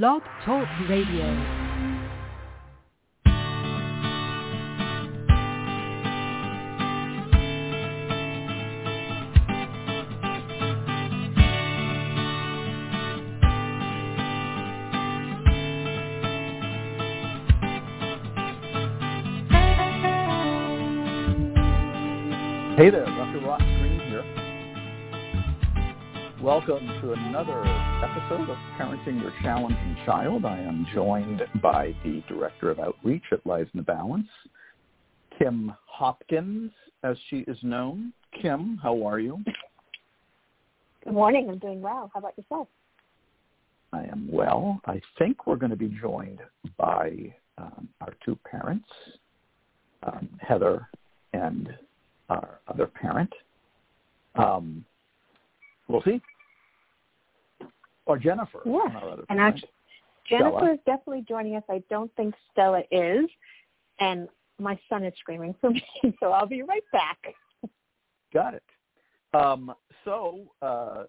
Blog Talk Radio. Hey there, Dr. Ross Greene here. Welcome to another episode of Parenting Your Challenging Child. I am joined by the Director of Outreach at Lives in the Balance, Kim Hopkins, as she is known. Kim, how are you? Good morning. I'm doing well. How about yourself? I am well. I think we're going to be joined by um, our two parents, um, Heather and our other parent. Um, we'll see. Or Jennifer. Yeah. And actually, Jennifer Stella. is definitely joining us. I don't think Stella is. And my son is screaming for me, so I'll be right back. Got it. Um, so uh,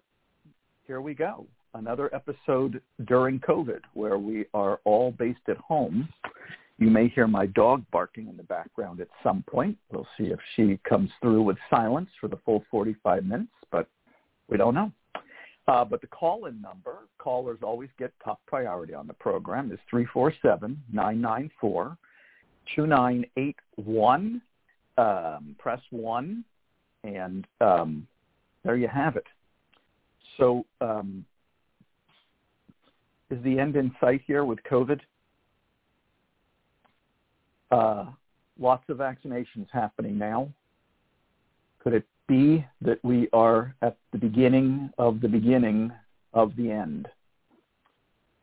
here we go. Another episode during COVID where we are all based at home. You may hear my dog barking in the background at some point. We'll see if she comes through with silence for the full 45 minutes, but we don't know. Uh, but the call-in number, callers always get top priority on the program, is 347-994-2981. Um, press 1, and um, there you have it. So um, is the end in sight here with COVID? Uh, lots of vaccinations happening now. Could it be that we are at the beginning of the beginning of the end?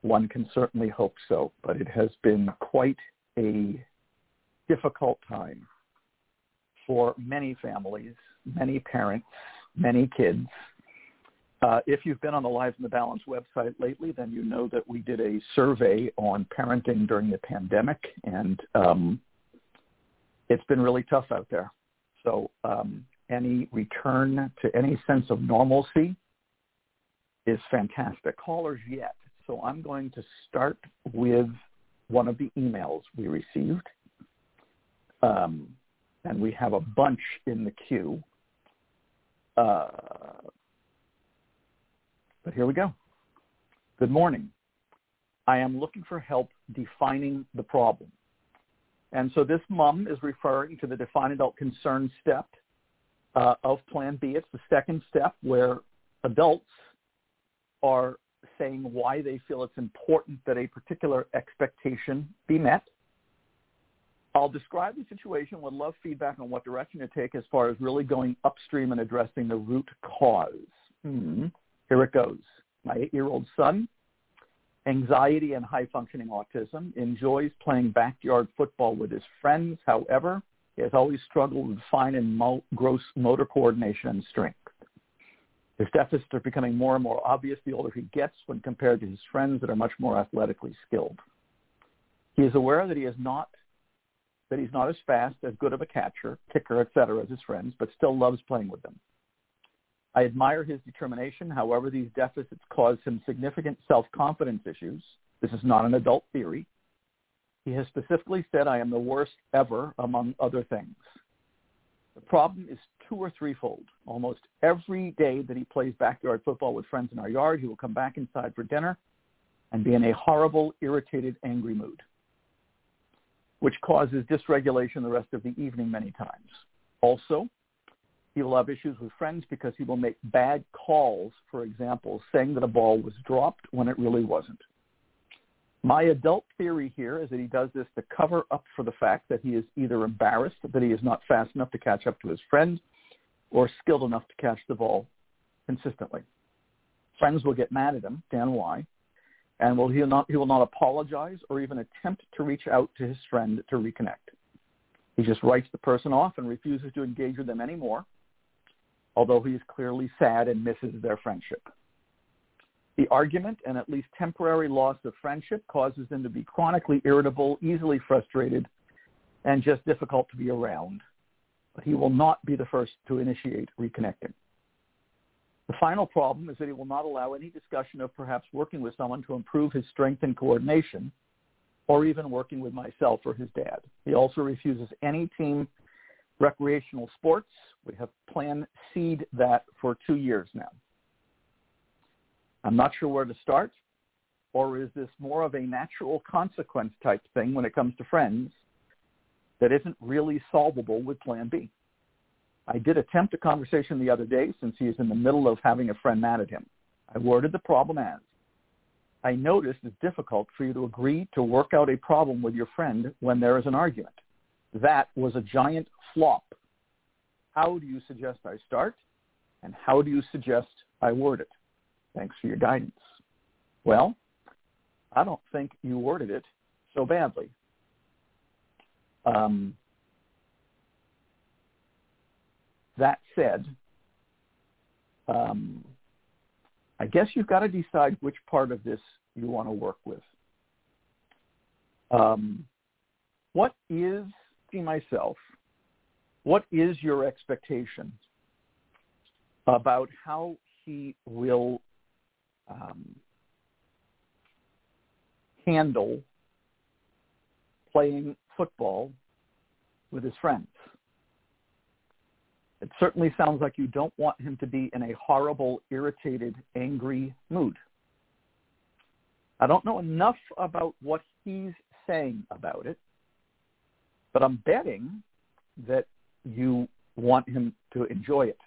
One can certainly hope so, but it has been quite a difficult time for many families, many parents, many kids. Uh, if you've been on the Lives in the Balance website lately, then you know that we did a survey on parenting during the pandemic, and um, it's been really tough out there. So um, any return to any sense of normalcy is fantastic. Callers yet. So I'm going to start with one of the emails we received. Um, and we have a bunch in the queue. Uh, but here we go. Good morning. I am looking for help defining the problem. And so this mom is referring to the define adult concern step uh, of Plan B. It's the second step where adults are saying why they feel it's important that a particular expectation be met. I'll describe the situation, would love feedback on what direction to take as far as really going upstream and addressing the root cause. Hmm. Here it goes. My eight-year-old son, anxiety and high-functioning autism, enjoys playing backyard football with his friends. However, he has always struggled with fine and mo- gross motor coordination and strength. His deficits are becoming more and more obvious the older he gets when compared to his friends that are much more athletically skilled. He is aware that he is not that he's not as fast, as good of a catcher, kicker, etc., as his friends, but still loves playing with them. I admire his determination. However, these deficits cause him significant self-confidence issues. This is not an adult theory. He has specifically said, I am the worst ever, among other things. The problem is two or threefold. Almost every day that he plays backyard football with friends in our yard, he will come back inside for dinner and be in a horrible, irritated, angry mood, which causes dysregulation the rest of the evening many times. Also, he will have issues with friends because he will make bad calls, for example, saying that a ball was dropped when it really wasn't. My adult theory here is that he does this to cover up for the fact that he is either embarrassed that he is not fast enough to catch up to his friend or skilled enough to catch the ball consistently. Friends will get mad at him, Dan why, and will he, not, he will not apologize or even attempt to reach out to his friend to reconnect. He just writes the person off and refuses to engage with them anymore, although he is clearly sad and misses their friendship. The argument and at least temporary loss of friendship causes him to be chronically irritable, easily frustrated, and just difficult to be around. But he will not be the first to initiate reconnecting. The final problem is that he will not allow any discussion of perhaps working with someone to improve his strength and coordination or even working with myself or his dad. He also refuses any team recreational sports. We have Plan C'd that for two years now. I'm not sure where to start, or is this more of a natural consequence type thing when it comes to friends that isn't really solvable with plan B? I did attempt a conversation the other day since he is in the middle of having a friend mad at him. I worded the problem as, I noticed it's difficult for you to agree to work out a problem with your friend when there is an argument. That was a giant flop. How do you suggest I start? And how do you suggest I word it? Thanks for your guidance. Well, I don't think you worded it so badly. Um, that said, um, I guess you've got to decide which part of this you want to work with. Um, what is, see myself, what is your expectation about how he will um, handle playing football with his friends? It certainly sounds like you don't want him to be in a horrible, irritated, angry mood. I don't know enough about what he's saying about it, but I'm betting that you want him to enjoy it.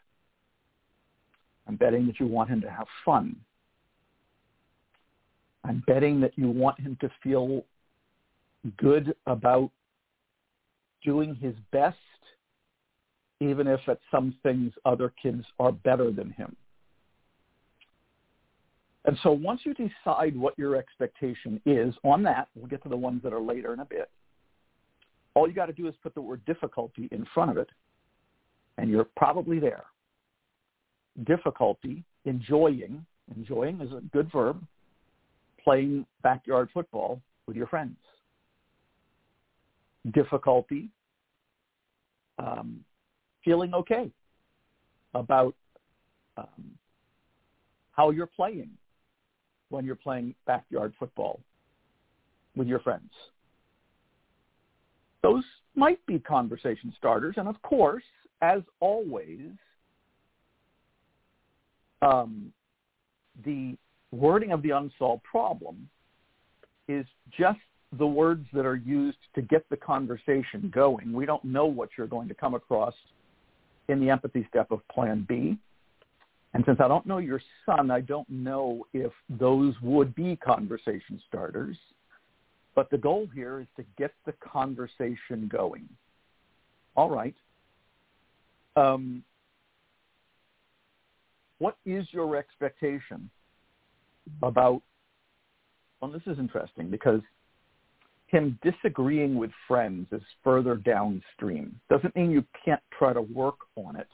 I'm betting that you want him to have fun. I'm betting that you want him to feel good about doing his best even if at some things other kids are better than him. And so once you decide what your expectation is on that, we'll get to the ones that are later in a bit, all you got to do is put the word difficulty in front of it, and you're probably there. Difficulty, enjoying, enjoying is a good verb, playing backyard football with your friends. Difficulty, um, feeling okay about um, how you're playing when you're playing backyard football with your friends. Those might be conversation starters. And of course, as always, um, the wording of the unsolved problem is just the words that are used to get the conversation going. We don't know what you're going to come across in the empathy step of plan B. And since I don't know your son, I don't know if those would be conversation starters. But the goal here is to get the conversation going. All right. Um, what is your expectation about, well, this is interesting because him disagreeing with friends is further downstream. Doesn't mean you can't try to work on it,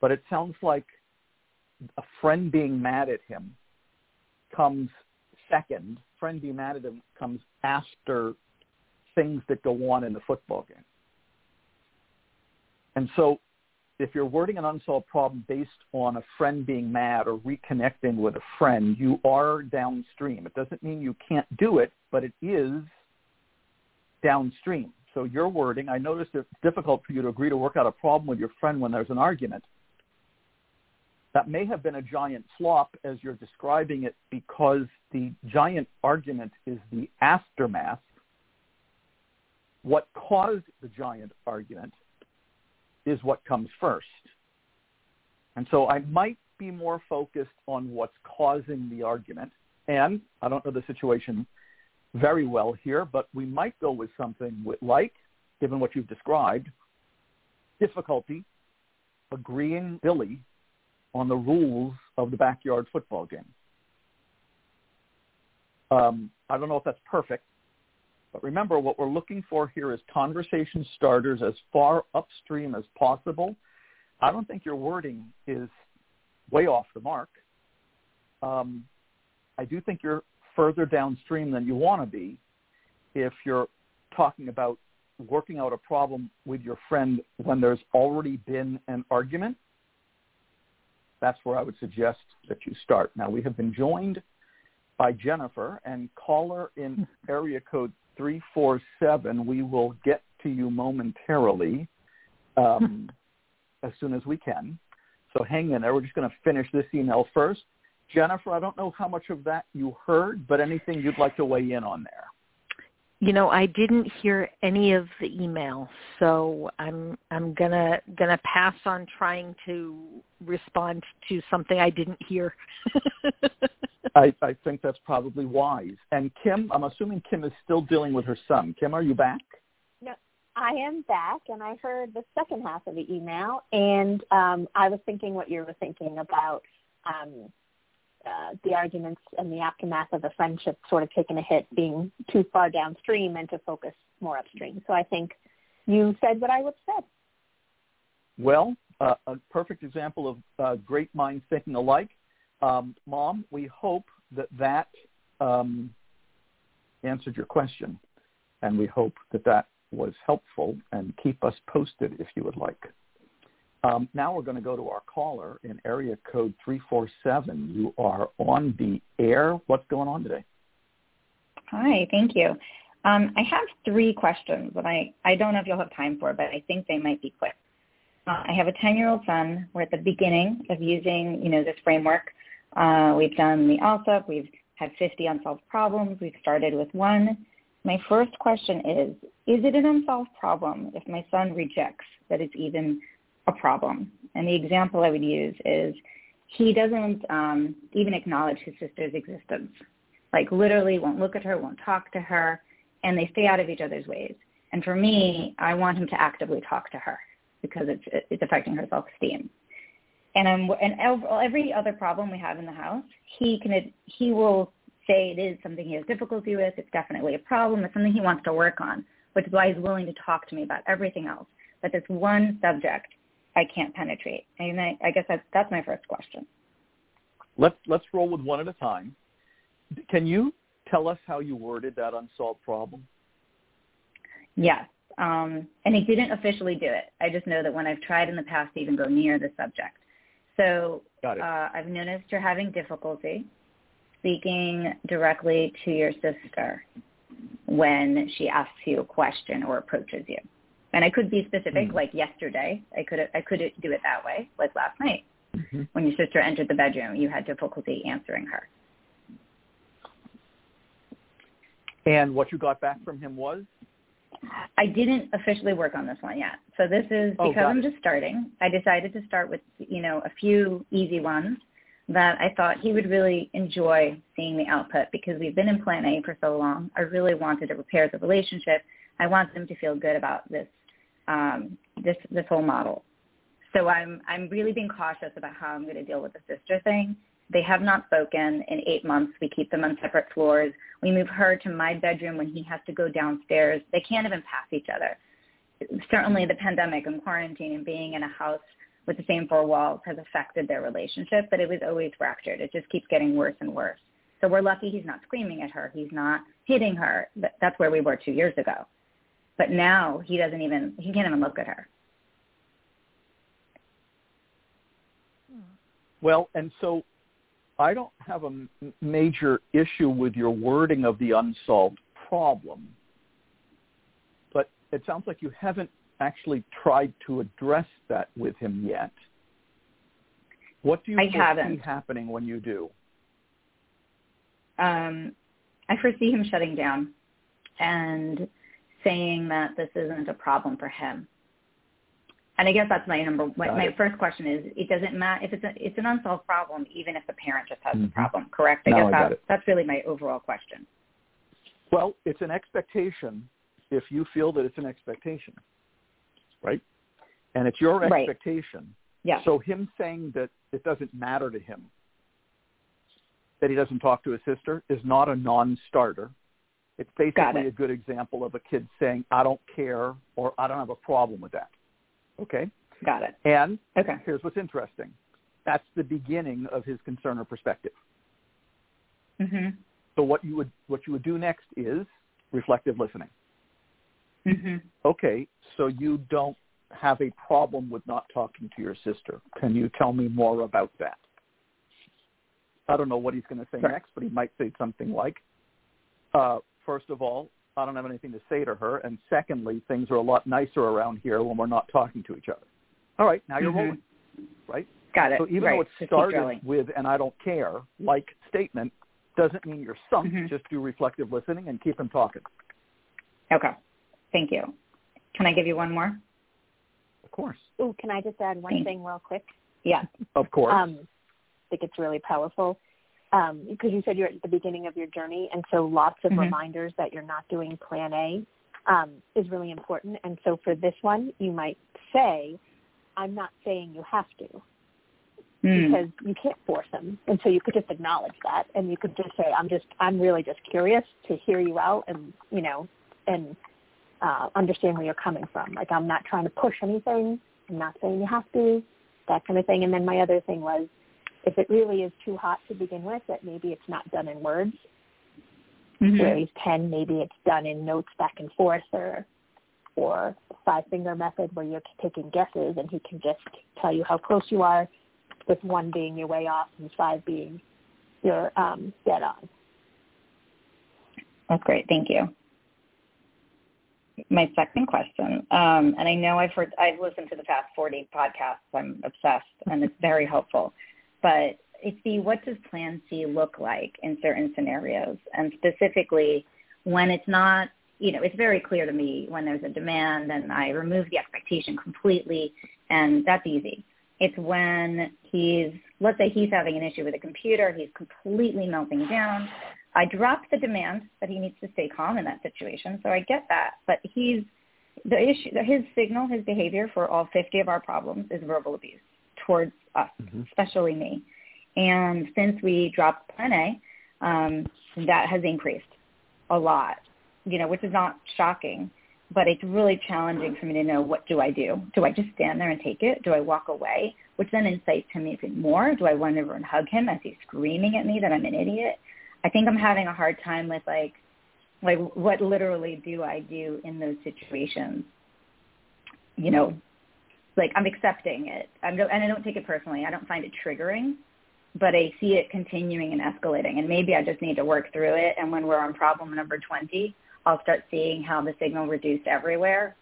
but it sounds like a friend being mad at him comes second. Friend being mad at him comes after things that go on in the football game. And so if you're wording an unsolved problem based on a friend being mad or reconnecting with a friend, you are downstream. It doesn't mean you can't do it, but it is downstream. So your wording, I noticed it's difficult for you to agree to work out a problem with your friend when there's an argument. That may have been a giant flop as you're describing it because the giant argument is the aftermath. What caused the giant argument is what comes first. And so I might be more focused on what's causing the argument. And I don't know the situation very well here, but we might go with something with, like, given what you've described, difficulty agreeing Billy on the rules of the backyard football game. Um, I don't know if that's perfect, but remember, what we're looking for here is conversation starters as far upstream as possible. I don't think your wording is way off the mark. Um, I do think you're further downstream than you want to be if you're talking about working out a problem with your friend when there's already been an argument. that's where I would suggest that you start. Now, we have been joined by Jennifer and caller in area code 347. We will get to you momentarily um, as soon as we can. So hang in there. We're just going to finish this email first. Jennifer, I don't know how much of that you heard, but anything you'd like to weigh in on there? You know, I didn't hear any of the email, so I'm I'm gonna gonna pass on trying to respond to something I didn't hear. I, I think that's probably wise. And Kim, I'm assuming Kim is still dealing with her son. Kim, are you back? No, I am back, and I heard the second half of the email, and um, I was thinking what you were thinking about um, uh, the arguments and the aftermath of the friendship sort of taking a hit, being too far downstream and to focus more upstream. So I think you said what I would have said. Well, uh, a perfect example of uh, great minds thinking alike. Um, Mom, we hope that that um, answered your question, and we hope that that was helpful, and keep us posted if you would like. Um, now we're going to go to our caller in area code 347. You are on the air. What's going on today? Hi, thank you. Um, I have three questions that I, I don't know if you'll have time for, but I think they might be quick. Uh, I have a 10-year-old son. We're at the beginning of using, you know, this framework. Uh, we've done the ALSUP. We've had 50 unsolved problems. We've started with one. My first question is, is it an unsolved problem if my son rejects that it's even a problem. And the example I would use is he doesn't um, even acknowledge his sister's existence. Like literally won't look at her, won't talk to her, and they stay out of each other's ways. And for me, I want him to actively talk to her because it's it's affecting her self-esteem. And I'm and every other problem we have in the house, he can he will say it is something he has difficulty with. It's definitely a problem. It's something he wants to work on, which is why he's willing to talk to me about everything else. But this one subject I can't penetrate? And I, I guess that's, that's my first question. Let's, let's roll with one at a time. Can you tell us how you worded that unsolved problem? Yes. Um, and he didn't officially do it. I just know that when I've tried in the past to even go near the subject. So uh, I've noticed you're having difficulty speaking directly to your sister when she asks you a question or approaches you. And I could be specific, mm-hmm. like yesterday. I could I could do it that way, like last night. Mm-hmm. When your sister entered the bedroom, you had difficulty answering her. And what you got back from him was? I didn't officially work on this one yet. So this is oh, because oh, I'm just starting. I decided to start with, you know, a few easy ones that I thought he would really enjoy seeing the output because we've been in plan A for so long. I really wanted to repair the relationship. I want them to feel good about this um, this this whole model. So I'm I'm really being cautious about how I'm going to deal with the sister thing. They have not spoken in eight months. We keep them on separate floors. We move her to my bedroom when he has to go downstairs. They can't even pass each other. Certainly the pandemic and quarantine and being in a house with the same four walls has affected their relationship, but it was always fractured. It just keeps getting worse and worse. So we're lucky he's not screaming at her. He's not hitting her. That's where we were two years ago. But now he doesn't even, he can't even look at her. Well, and so I don't have a major issue with your wording of the unsolved problem, but it sounds like you haven't actually tried to address that with him yet. What do you I foresee happening when you do? Um, I foresee him shutting down and saying that this isn't a problem for him. And I guess that's my number. My, my first question is: It doesn't matter if it's a, it's an unsolved problem, even if the parent just has mm-hmm. the problem. Correct? I guess I that, that's really my overall question. Well, it's an expectation if you feel that it's an expectation, right? And it's your expectation. right. Yeah. So him saying that it doesn't matter to him that he doesn't talk to his sister is not a non-starter. It's basically it. a good example of a kid saying, I don't care or I don't have a problem with that. Okay? Got it. And okay. here's what's interesting. That's the beginning of his concern or perspective. Mm-hmm. So what you would what you would do next is reflective listening. Mm-hmm. Okay, so you don't have a problem with not talking to your sister. Can you tell me more about that? I don't know what he's going to say Sure. next, but he might say something like, uh, first of all, I don't have anything to say to her, and secondly, things are a lot nicer around here when we're not talking to each other. All right, now you're Mhm. rolling, right? Got it. So even right. though it Just started with an I don't care" like statement, doesn't mean you're sunk. Mhm. Just do reflective listening and keep them talking. Okay. Thank you. Can I give you one more? Of course, Ooh, can I just add one Thanks. thing real quick? Yeah. of course. Um, I think it's really powerful um, because you said you're at the beginning of your journey, and so lots of Mhm. reminders that you're not doing Plan A um, is really important. And so for this one, you might say, "I'm not saying you have to," Mm. because you can't force them, and so you could just acknowledge that, and you could just say, "I'm just, I'm really just curious to hear you out, and you know, and uh, understand where you're coming from. Like I'm not trying to push anything. I'm not saying you have to, that kind of thing. And then my other thing was, if it really is too hot to begin with, that maybe it's not done in words. Mhm. Where he's ten, maybe it's done in notes back and forth, or or five finger method where you're taking guesses, and he can just tell you how close you are, with one being your way off and five being your um, dead on. That's great. Thank you. My second question, um, and I know I've heard, I've listened to the past 40 podcasts. I'm obsessed, and it's very helpful. But it's the what does Plan C look like in certain scenarios, and specifically when it's not, you know, it's very clear to me when there's a demand, and I remove the expectation completely, and that's easy. It's when he's, let's say he's having an issue with a computer, he's completely melting down. I drop the demand that he needs to stay calm in that situation, so I get that. But he's the issue, his signal, his behavior for all 50 of our problems is verbal abuse towards us, Mhm. especially me. And since we dropped Plan A, um, that has increased a lot, you know, which is not shocking, but it's really challenging for me to know what do I do? Do I just stand there and take it? Do I walk away? Which then incites him even more. Do I run over and hug him as he's screaming at me that I'm an idiot? I think I'm having a hard time with like, like what literally do I do in those situations? You know, like I'm accepting it. I'm, and I don't take it personally. I don't find it triggering, but I see it continuing and escalating. And maybe I just need to work through it. And when we're on problem number 20, I'll start seeing how the signal reduced everywhere.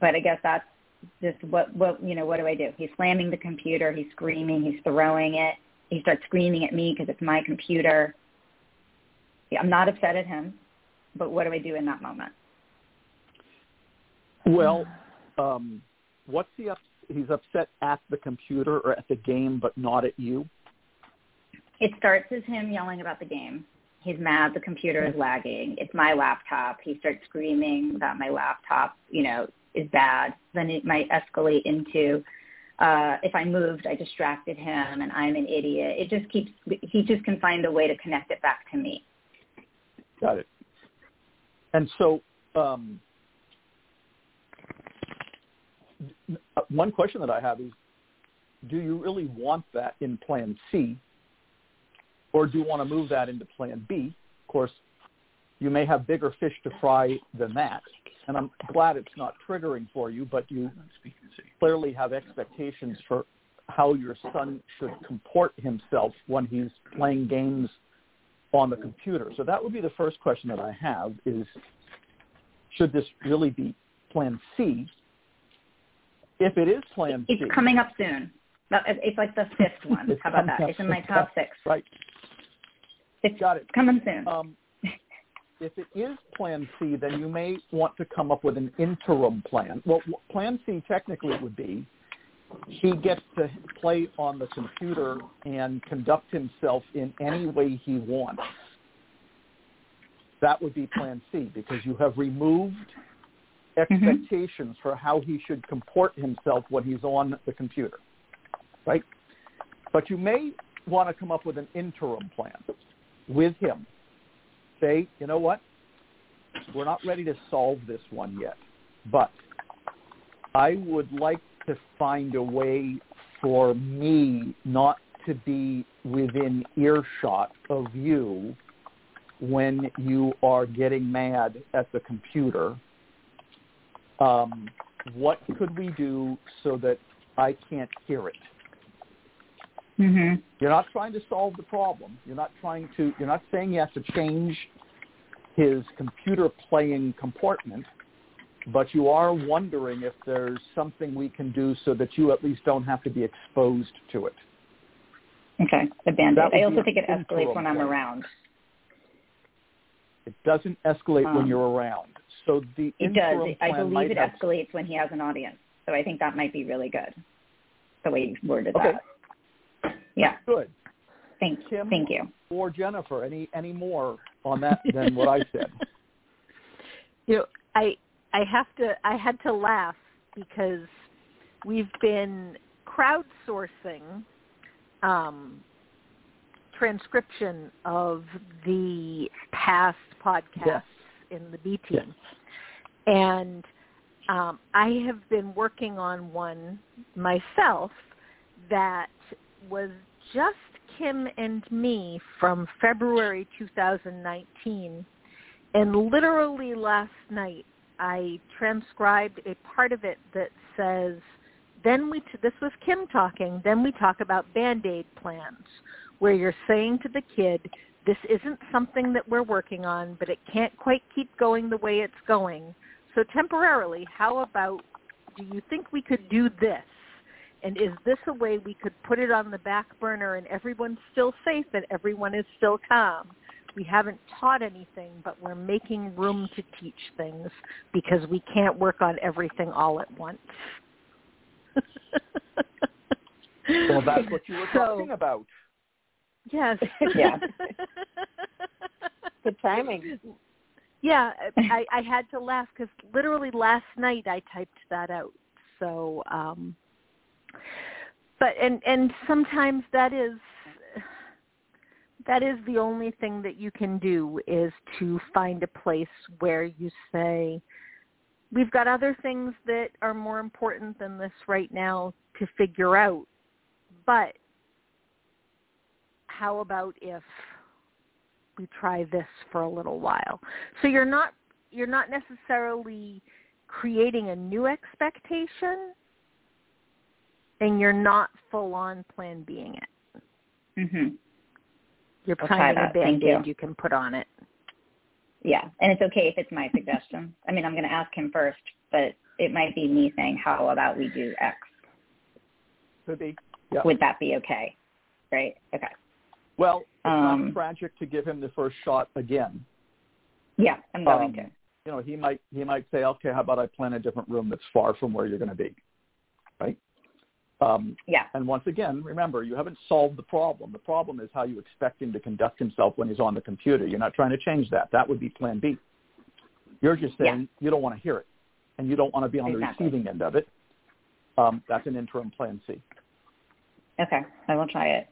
But I guess that's just what, what, you know, what do I do? He's slamming the computer. He's screaming. He's throwing it. He starts screaming at me because it's my computer. I'm not upset at him, but what do I do in that moment? Well, um, what's he up? He's upset at the computer or at the game, but not at you. It starts as him yelling about the game. He's mad the computer is lagging. It's my laptop. He starts screaming that my laptop, you know, is bad. Then it might escalate into uh if I moved, I distracted him and I'm an idiot. It just keeps he just can find a way to connect it back to me. Got it. And so, um, one question that I have is, do you really want that in Plan C, or do you want to move that into Plan B? Of course, you may have bigger fish to fry than that, and I'm glad it's not triggering for you, but you clearly have expectations for how your son should comport himself when he's playing games on the computer. So that would be the first question that I have is, should this really be Plan C? If it is Plan It's C, It's coming up soon. It's like the fifth one. How about that? It's in my top six. right? It's Got it. coming soon. Um, if it is Plan C, then you may want to come up with an interim plan. Well, Plan C technically would be he gets to play on the computer and conduct himself in any way he wants. That would be Plan C because you have removed Mm-hmm. expectations for how he should comport himself when he's on the computer, right? But you may want to come up with an interim plan with him. Say, you know what? We're not ready to solve this one yet, but I would like to find a way for me not to be within earshot of you when you are getting mad at the computer. Um, what could we do so that I can't hear it? Mm-hmm. You're not trying to solve the problem. You're not trying to. You're not saying you have to change his computer playing comportment, but you are wondering if there's something we can do so that you at least don't have to be exposed to it. Okay, the would I also think it escalates when I'm around. It doesn't escalate when Um, you're around. So the It does. interim I believe it have escalates when he has an audience. So I think that might be really good. The way you worded Okay. that. Yeah. good. Thank Kim? Thank you. Or Jennifer, any any more on that than what I said? you know, I I have to I had to laugh because we've been crowdsourcing um, transcription of the past podcasts Yes. In the B Yes. team, and um, I have been working on one myself that was just Kim and me from February 2019 and literally last night I transcribed a part of it that says then we t- this was Kim talking then we talk about band-aid plans where you're saying to the kid this isn't something that we're working on but it can't quite keep going the way it's going so temporarily how about do you think we could do this and is this a way we could put it on the back burner and everyone's still safe and everyone is still calm we haven't taught anything, but we're making room to teach things because we can't work on everything all at once. Well, that's what you were So- talking about. Yes. Yeah. Good timing. Yeah, I, I had to laugh because literally last night I typed that out. So, um, but and and sometimes that is that is the only thing that you can do is to find a place where you say we've got other things that are more important than this right now to figure out but how about if we try this for a little while so you're not you're not necessarily creating a new expectation and you're not full on plan being it Mhm. you're I'll try finding a that. Band-aid you. you can put on it Yeah, and it's okay if it's my suggestion. I mean, I'm going to ask him first, but it might be me saying, "How about we do X?" Could be. Yeah. Would that be okay? Right? Okay. Well, it's Um, not tragic to give him the first shot again. Yeah, I'm going Um, to. You know, he might he might say, okay, how about I plan a different room that's far from where you're going to be, right? Um, Yeah. and once again, remember, you haven't solved the problem. The problem is how you expect him to conduct himself when he's on the computer. You're not trying to change that. That would be Plan B. You're just saying you don't want to hear it, and you don't want to be on Exactly. the receiving end of it. Um, that's an interim Plan C. Okay, I will try it.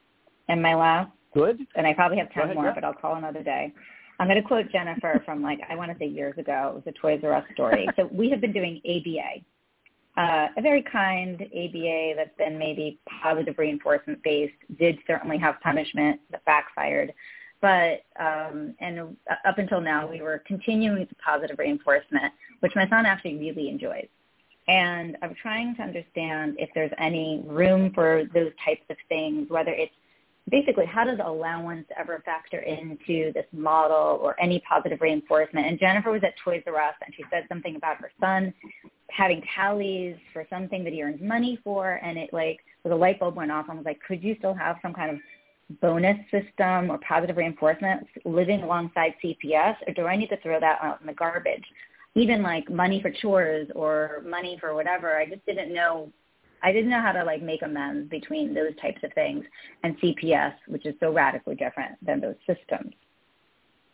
And my last Good. and I probably have time more, yeah. but I'll call another day. I'm going to quote Jennifer from like I want to say years ago. It was a Toys R Us story. so we have been doing ABA, uh, a very kind ABA that's been maybe positive reinforcement based. Did certainly have punishment that backfired, but um, and up until now we were continuing with positive reinforcement, which my son actually really enjoys. And I'm trying to understand if there's any room for those types of things, whether it's basically how does allowance ever factor into this model or any positive reinforcement? And Jennifer was at Toys R Us and she said something about her son having tallies for something that he earns money for and it like the light bulb went off and was like, could you still have some kind of bonus system or positive reinforcement living alongside CPS or do I need to throw that out in the garbage? Even like money for chores or money for whatever. I just didn't know I didn't know how to like make amends between those types of things and CPS, which is so radically different than those systems.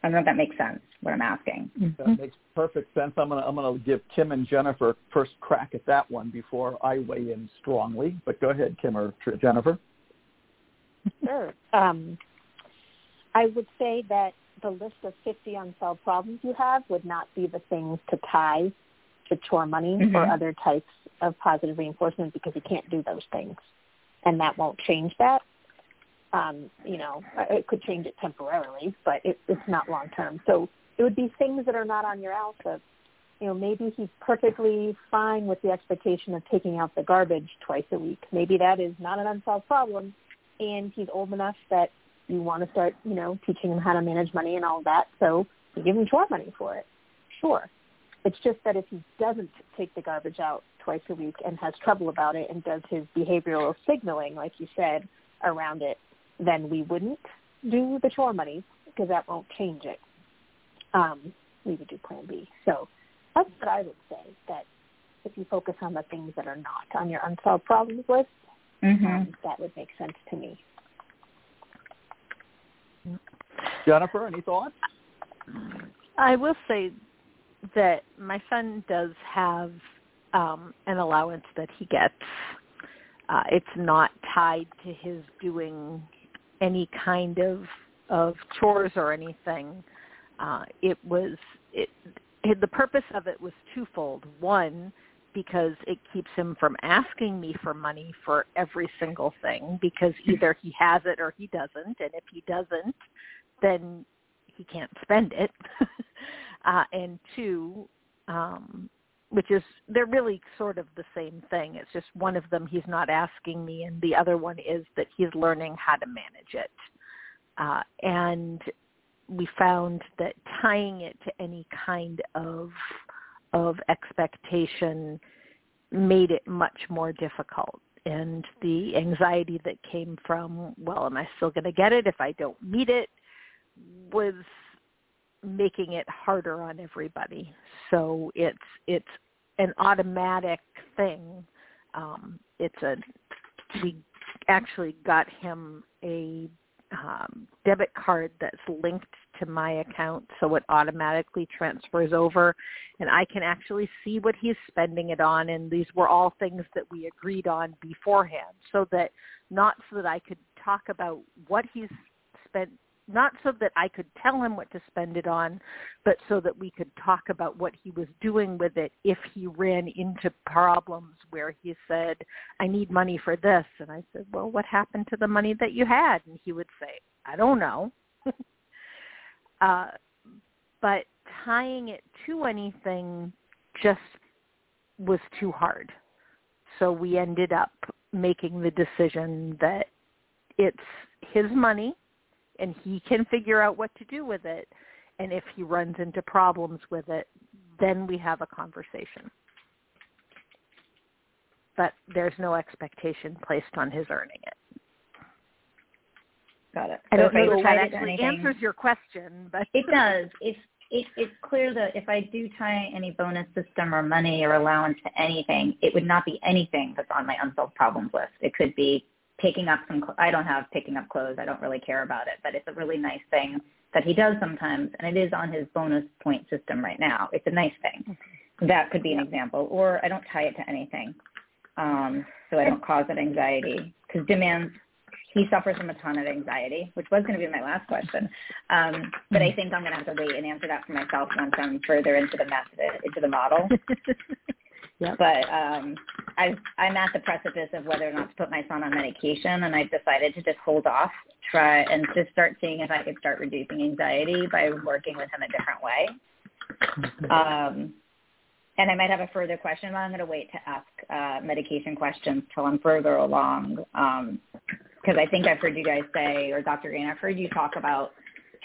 I don't know if that makes sense. What I'm asking. That makes perfect sense. I'm gonna I'm gonna give Kim and Jennifer first crack at that one before I weigh in strongly. But go ahead, Kim or Jennifer. Sure. Um, I would say that the list of 50 unsolved problems you have would not be the things to tie to chore money or Mhm. other types of positive reinforcement because you can't do those things, and that won't change that. Um, you know, it could change it temporarily, but it, it's not long term. So it would be things that are not on your ALSUP you know, maybe he's perfectly fine with the expectation of taking out the garbage twice a week. Maybe that is not an unsolved problem, and he's old enough that you want to start, you know, teaching him how to manage money and all that. So you give him chore money for it. Sure. It's just that if he doesn't take the garbage out twice a week and has trouble about it and does his behavioral signaling, like you said, around it, then we wouldn't do the chore money because that won't change it. Um, we would do Plan B. So that's what I would say. That if you focus on the things that are not on your unsolved problems list, mm-hmm. um, that would make sense to me. Jennifer, any thoughts? I will say that my son does have um, an allowance that he gets. Uh, it's not tied to his doing any kind of of chores or anything. Uh, it was it, it the purpose of it was twofold. One, because it keeps him from asking me for money for every single thing because either he has it or he doesn't and if he doesn't then he can't spend it uh and two um which is they're really sort of the same thing. It's just one of them he's not asking me and the other one is that he's learning how to manage it. Uh and we found that tying it to any kind of of expectation made it much more difficult. And the anxiety that came from well am i still going to get it if i don't meet it was making it harder on everybody. So it's it's an automatic thing. Um it's a we actually got him a um, debit card that's linked to my account so it automatically transfers over and I can actually see what he's spending it on and these were all things that we agreed on beforehand so that not so that I could talk about what he's spent not so that I could tell him what to spend it on, but so that we could talk about what he was doing with it if he ran into problems where he said, I need money for this. And I said, well, what happened to the money that you had? And he would say, I don't know. uh, but tying it to anything just was too hard. So we ended up making the decision that it's his money and he can figure out what to do with it. And if he runs into problems with it, then we have a conversation. But there's no expectation placed on his earning it. Got it. I don't know if that actually answers your question, but it does. It's it, it's clear that if I do tie any bonus system or money or allowance to anything, it would not be anything that's on my unsolved problems list. It could be picking up some I don't have picking up clothes. I don't really care about it, but it's a really nice thing that he does sometimes and it is on his bonus point system right now. It's a nice thing. That could be an example. Or I don't tie it to anything. Um, so I don't cause that anxiety because demands he suffers from a ton of anxiety, which was going to be my last question. Um, but I think I'm going to have to wait and answer that for myself once I'm further into the method, into the model. Yep. But um, I've, I'm at the precipice of whether or not to put my son on medication, and I've decided to just hold off, try and just start seeing if I could start reducing anxiety by working with him a different way. Um, and I might have a further question, but I'm going to wait to ask uh, medication questions till I'm further along, because um, I think I've heard you guys say, or Dr. Greene, I've heard you talk about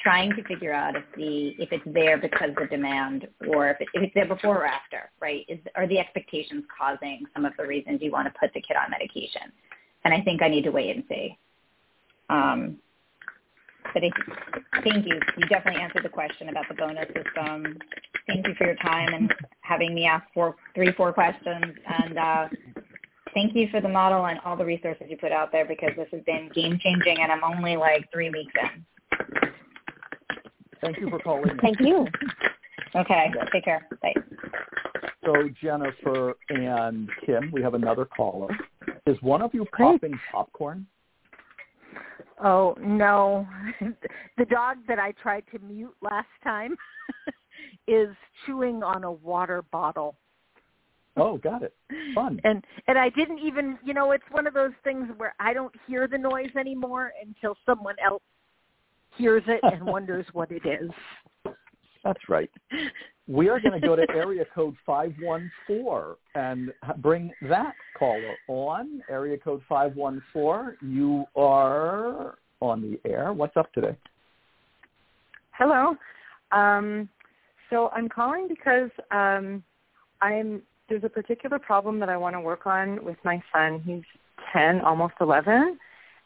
trying to figure out if the if it's there because of the demand or if, it, if it's there before or after, right? Is are the expectations causing some of the reasons you want to put the kid on medication? And I think I need to wait and see. Um, but thank you. You definitely answered the question about the bonus system. Thank you for your time and having me ask four, three, four questions. And uh, thank you for the model and all the resources you put out there because this has been game changing and I'm only like three weeks in. Thank you for calling. Thank you. Okay. Take care. Bye. So Jennifer and Kim, we have another caller. Is one of you popping popcorn? Oh no. the dog that I tried to mute last time is chewing on a water bottle. Oh, got it. Fun. And and I didn't even, you know, it's one of those things where I don't hear the noise anymore until someone else hears it and wonders what it is. That's right. We are going to go to area code 514 and bring that caller on. Area code 514, you are on the air. What's up today? Hello. Um, so I'm calling because um, I'm there's a particular problem that I want to work on with my son. He's 10, almost 11,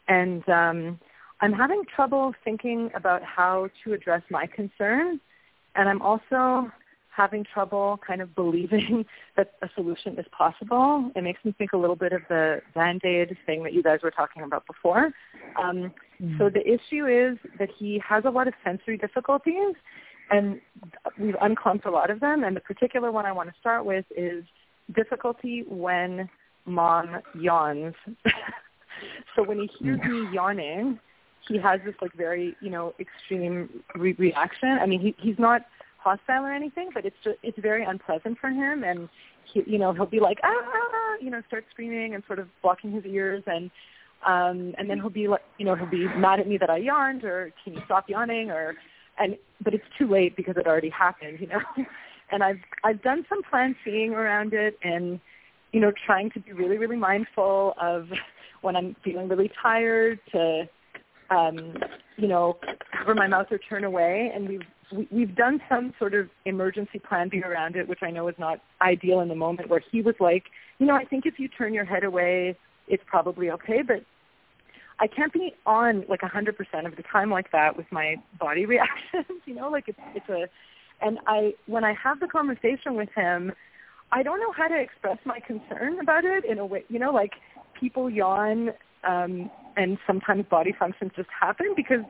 and um, I'm having trouble thinking about how to address my concerns, and I'm also having trouble kind of believing that a solution is possible. It makes me think a little bit of the Band-Aid thing that you guys were talking about before. Um, mm-hmm. So the issue is that he has a lot of sensory difficulties, and we've unclumped a lot of them. And the particular one I want to start with is difficulty when mom yawns. so when he hears me yawning, he has this like very you know extreme re- reaction. I mean, he he's not hostile or anything, but it's just it's very unpleasant for him, and he you know he'll be like ah, ah, ah you know start screaming and sort of blocking his ears. And um and then he'll be like you know he'll be mad at me that I yawned or can you stop yawning? or and but it's too late because it already happened you know? And I've I've done some Plan C'ing around it and you know trying to be really really mindful of when I'm feeling really tired to um, you know, cover my mouth or turn away. And we've we, we've done some sort of emergency plan B around it, which I know is not ideal in the moment. Where he was like, you know, I think if you turn your head away, it's probably okay, but I can't be on like a hundred percent of the time like that with my body reactions. You know, like it's it's a, and I when I have the conversation with him, I don't know how to express my concern about it in a way. You know, like people yawn um, and sometimes body functions just happen because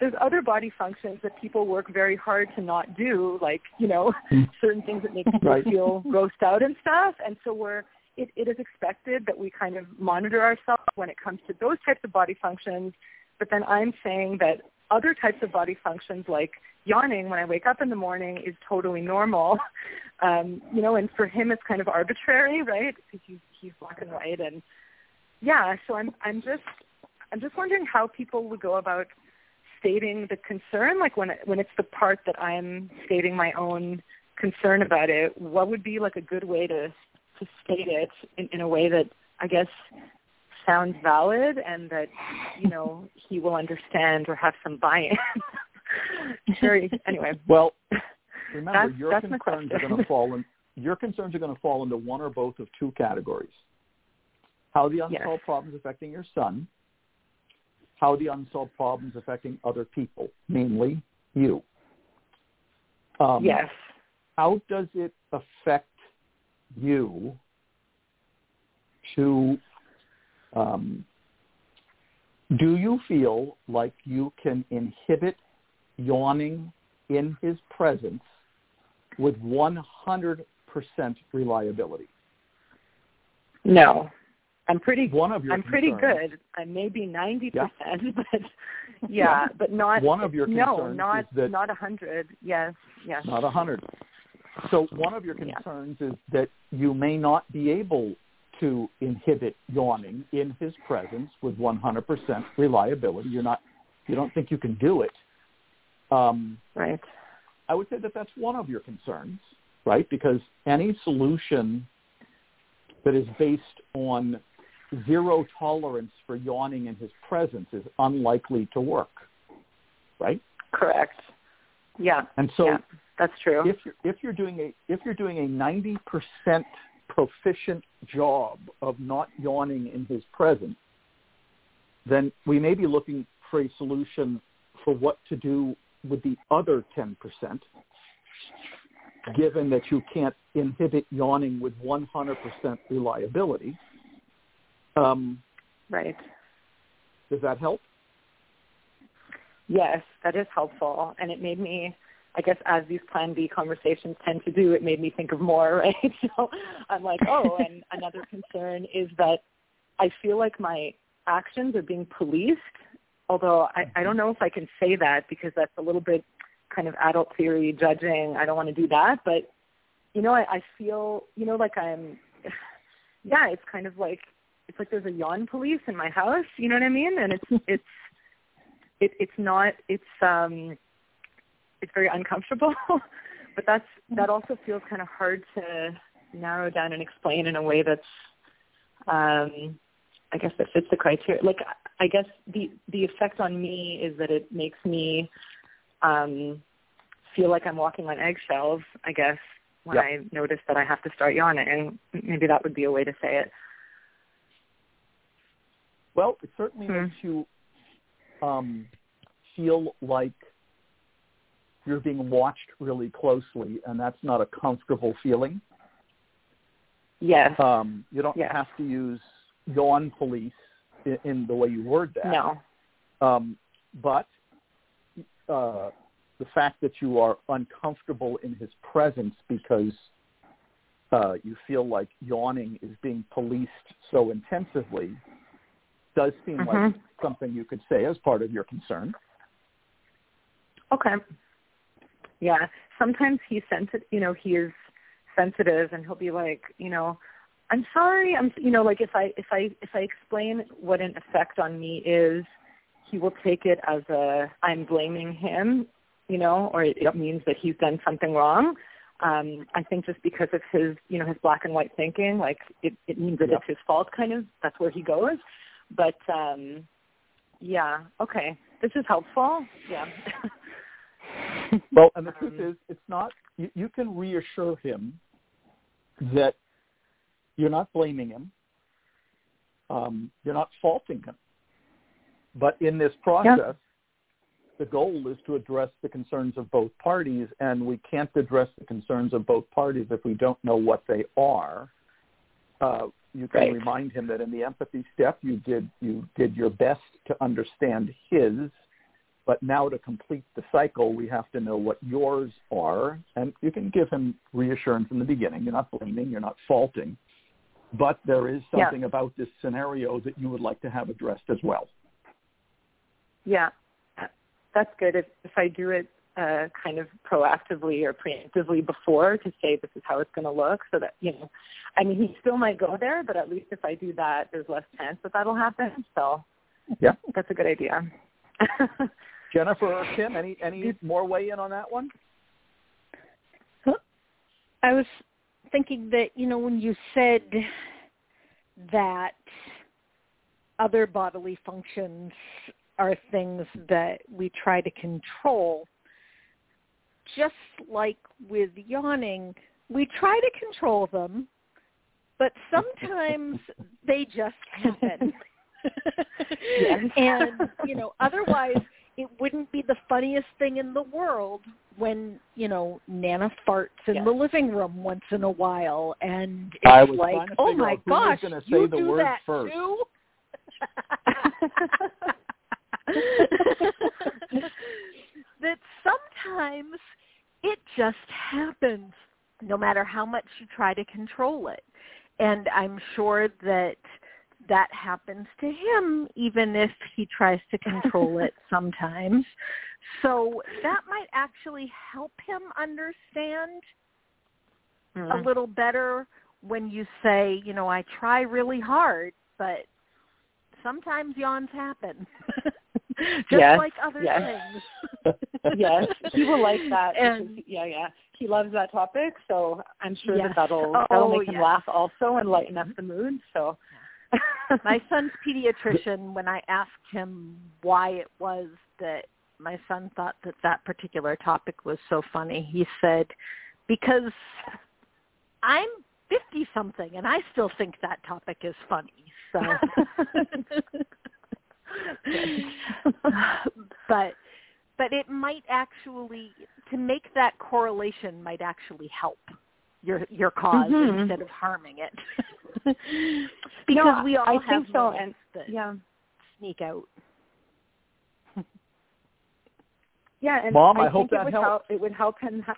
there's other body functions that people work very hard to not do, like you know hmm. certain things that make people right. feel grossed out and stuff. And so we're it, it is expected that we kind of monitor ourselves when it comes to those types of body functions. But then I'm saying that other types of body functions like yawning when I wake up in the morning is totally normal. Um, you know, and for him it's kind of arbitrary, right? Because he's he's black and white and yeah, so I'm I'm just I'm just wondering how people would go about stating the concern, like when it, when it's the part that I'm stating my own concern about it. What would be like a good way to to state it in, in a way that I guess sounds valid and that you know he will understand or have some buy-in. sure. Anyway. Well, remember that's, your that's concerns are going to fall in your concerns are going to fall into one or both of two categories how the unsolved yes. problems affecting your son, how the unsolved problems affecting other people, namely you. Um, yes. How does it affect you to um, do you feel like you can inhibit yawning in his presence with 100% reliability? No. I'm pretty one of your I'm pretty good. I may be ninety yeah. percent, but yeah, but not one of your concerns no, not that not a hundred. Yes, yes. Not a hundred. So one of your concerns yeah. is that you may not be able to inhibit yawning in his presence with 100% reliability. You're not. You don't think you can do it. Um, right. I would say that that's one of your concerns, right? Because any solution that is based on zero tolerance for yawning in his presence is unlikely to work, right? Correct. Yeah. And so yeah, that's true. If you're, if you're doing a if you're doing a ninety percent proficient job of not yawning in his presence, then we may be looking for a solution for what to do with the other ten percent given that you can't inhibit yawning with 100% reliability. Um, right. Does that help? Yes, that is helpful. And it made me, I guess, as these Plan B conversations tend to do, it made me think of more, right? So I'm like, oh, and another concern is that I feel like my actions are being policed, although I, I don't know if I can say that because that's a little bit kind of adult theory judging. I don't want to do that, but you know, I, I feel, you know, like I'm, yeah, it's kind of like it's like there's a yawn police in my house. You know what I mean? And it's it's it, it's not it's um it's very uncomfortable. but that's that also feels kind of hard to narrow down and explain in a way that's um I guess that fits the criteria. Like I guess the the effect on me is that it makes me um feel like I'm walking on eggshells, I guess, when Yeah. I notice that I have to start yawning. Maybe that would be a way to say it. Well, it certainly Hmm. makes you um, feel like you're being watched really closely, and that's not a comfortable feeling. Yes. Um, you don't Yes. have to use yawn police in, in the way you word that. no. Um, but uh, the fact that you are uncomfortable in his presence because uh, you feel like yawning is being policed so intensively does seem like Mhm. something you could say as part of your concern. Okay. Yeah. Sometimes he's sensitive. You know, he is sensitive, and he'll be like, you know, I'm sorry. I'm, you know, like if I if I if I explain what an effect on me is, he will take it as a I'm blaming him. You know, or it, Yep. it means that he's done something wrong. Um, I think just because of his, you know, his black and white thinking, like it, it means that Yep. it's his fault. Kind of. That's where he goes. But um, yeah. Okay. This is helpful. Yeah. Well, and the truth Um, is, it's not. You, you can reassure him that you're not blaming him. Um, you're not faulting him. But in this process, the goal is to address the concerns of both parties, and we can't address the concerns of both parties if we don't know what they are. Uh, you can Right. remind him that in the empathy step, you did you did your best to understand his, but now to complete the cycle, we have to know what yours are, and you can give him reassurance in the beginning. You're not blaming, you're not faulting, but there is Yeah. something about this scenario that you would like to have addressed as well. Yeah, that's good. If if I do it uh, kind of proactively or preemptively before to say this is how it's going to look, so that you know, I mean, he still might go there, but at least if I do that, there's less chance that that'll happen. So Yeah. that's a good idea. Jennifer or Tim, any any more weigh in on that one? I was thinking that, you know, when you said that other bodily functions are things that we try to control, just like with yawning, we try to control them, but sometimes they just happen. And, you know, otherwise it wouldn't be the funniest thing in the world when, you know, Nana farts in Yes. the living room once in a while and it's like, oh my out who was gosh, gonna say you the do word that first." too? that sometimes it just happens no matter how much you try to control it. And I'm sure that that happens to him even if he tries to control it sometimes. So that might actually help him understand a Mm. little better when you say, you know, I try really hard, but sometimes yawns happen. Just Yes, like other yes. things. yes, he will like that. And- because, yeah, yeah, he loves that topic, so I'm sure Yes. that that'll Oh, that'll make him yes. laugh also and lighten up mm-hmm. the mood. So. my son's pediatrician when I asked him why it was that my son thought that that particular topic was so funny, he said, "Because I'm 50 something and I still think that topic is funny." So but but it might actually to make that correlation might actually help your your because Mhm. instead of harming it. because No, we all I have think so, moments and- that yeah. sneak out. Yeah, and Mom, I, I hope think it that would helps. help. It would help him. Ha-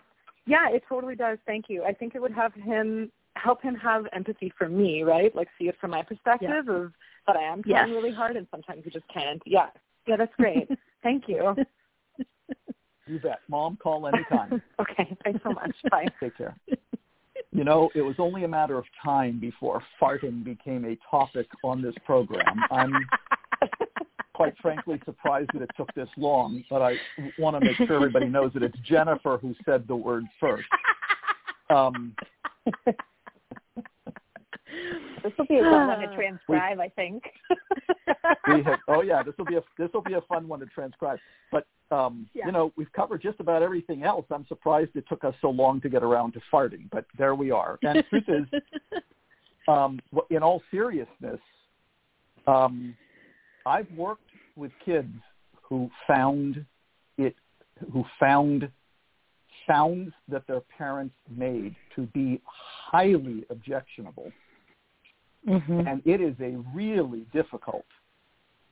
yeah, it totally does. Thank you. I think it would have him help him have empathy for me, right? Like see it from my perspective of that I am trying Yes. really hard and sometimes you just can't. Yeah, yeah, that's great. Thank you. You bet. Mom, call anytime. okay, thanks so much. Bye. Take care. You know, it was only a matter of time before farting became a topic on this program. I'm quite frankly surprised that it took this long, but I want to make sure everybody knows that it's Jennifer who said the word first. Um, this will be a fun one to transcribe, we, I think. we have, oh yeah, this will be a this will be a fun one to transcribe. But um, yeah. you know, we've covered just about everything else. I'm surprised it took us so long to get around to farting, but there we are. And the truth is, um, in all seriousness, um, I've worked with kids who found it, who found sounds that their parents made to be highly objectionable. Mm-hmm. And it is a really difficult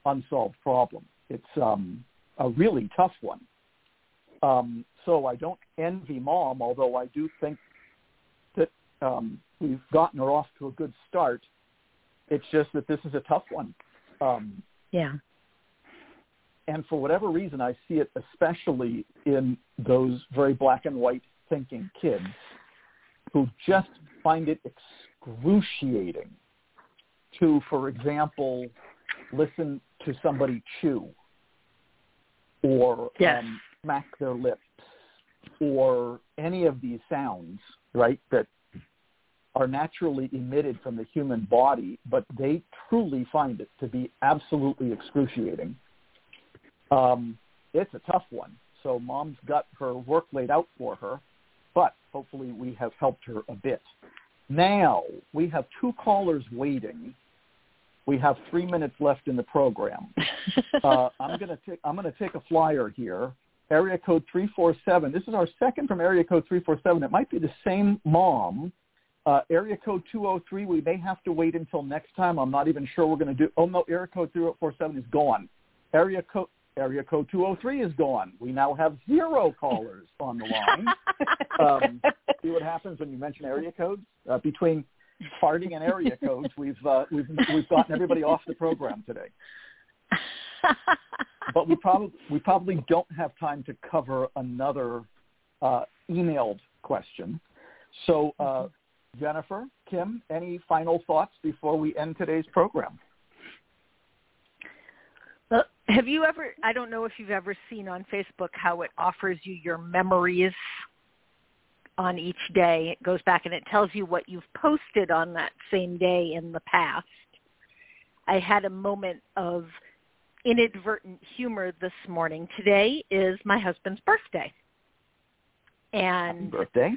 unsolved problem. It's um, a really tough one. Um, so I don't envy mom, although I do think that um, we've gotten her off to a good start. It's just that this is a tough one. Um, yeah. And for whatever reason, I see it especially in those very black and white thinking kids who just find it excruciating to, for example, listen to somebody chew or yes. um, smack their lips or any of these sounds, right, that are naturally emitted from the human body, but they truly find it to be absolutely excruciating. Um, it's a tough one. So mom's got her work laid out for her, but hopefully we have helped her a bit. Now we have two callers waiting. We have three minutes left in the program. uh, I'm going to take I'm going to take a flyer here. Area code three four seven. This is our second from area code three four seven. It might be the same mom. Uh, area code 203, we may have to wait until next time. I'm not even sure we're going to do. Oh no, area code 3047 is gone. Area code area code 203 is gone. We now have zero callers on the line. um, see what happens when you mention area codes. Uh, between farting and area codes, we've uh, we've we've gotten everybody off the program today. but we probably we probably don't have time to cover another uh, emailed question. So, uh, Jennifer, Kim, any final thoughts before we end today's program? Have you ever, I don't know if you've ever seen on Facebook how it offers you your memories on each day. It goes back and it tells you what you've posted on that same day in the past. I had a moment of inadvertent humor this morning. Today is my husband's birthday. And Happy birthday.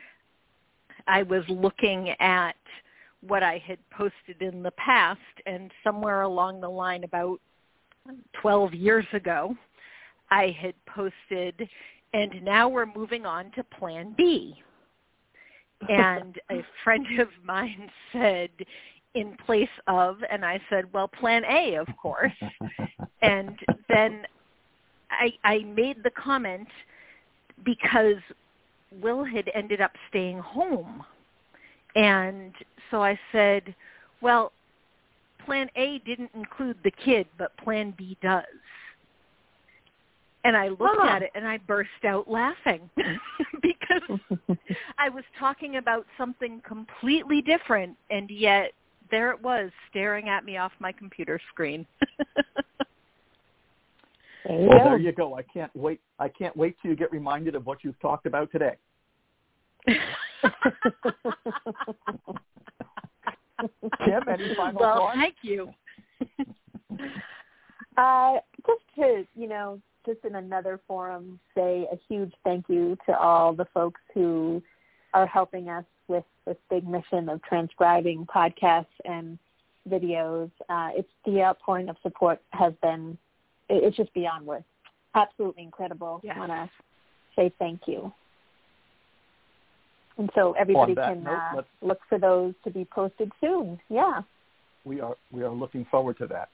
I was looking at what I had posted in the past and somewhere along the line about 12 years ago, I had posted, and now we're moving on to Plan B. And a friend of mine said, in place of, and I said, well, Plan A, of course. and then I, I made the comment because Will had ended up staying home. And so I said, well, plan A didn't include the kid, but plan B does. And I looked huh. at it and I burst out laughing because I was talking about something completely different and yet there it was staring at me off my computer screen. there well, go. there you go. I can't wait. I can't wait till you get reminded of what you've talked about today. Kim, any final well, thoughts? thank you. uh, just to, you know, just in another forum, say a huge thank you to all the folks who are helping us with this big mission of transcribing podcasts and videos. Uh, it's the outpouring of support has been, it's just beyond words. Absolutely incredible. I want to say thank you. And so everybody can note, uh, look for those to be posted soon. Yeah. We are we are looking forward to that.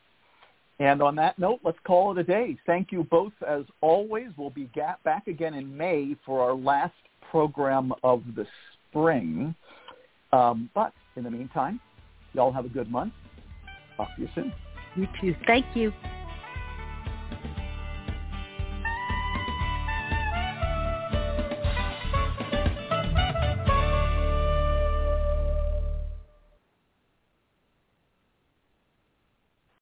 And on that note, let's call it a day. Thank you both as always. We'll be back again in May for our last program of the spring. Um, but in the meantime, y'all have a good month. Talk to you soon. You too. Thank you.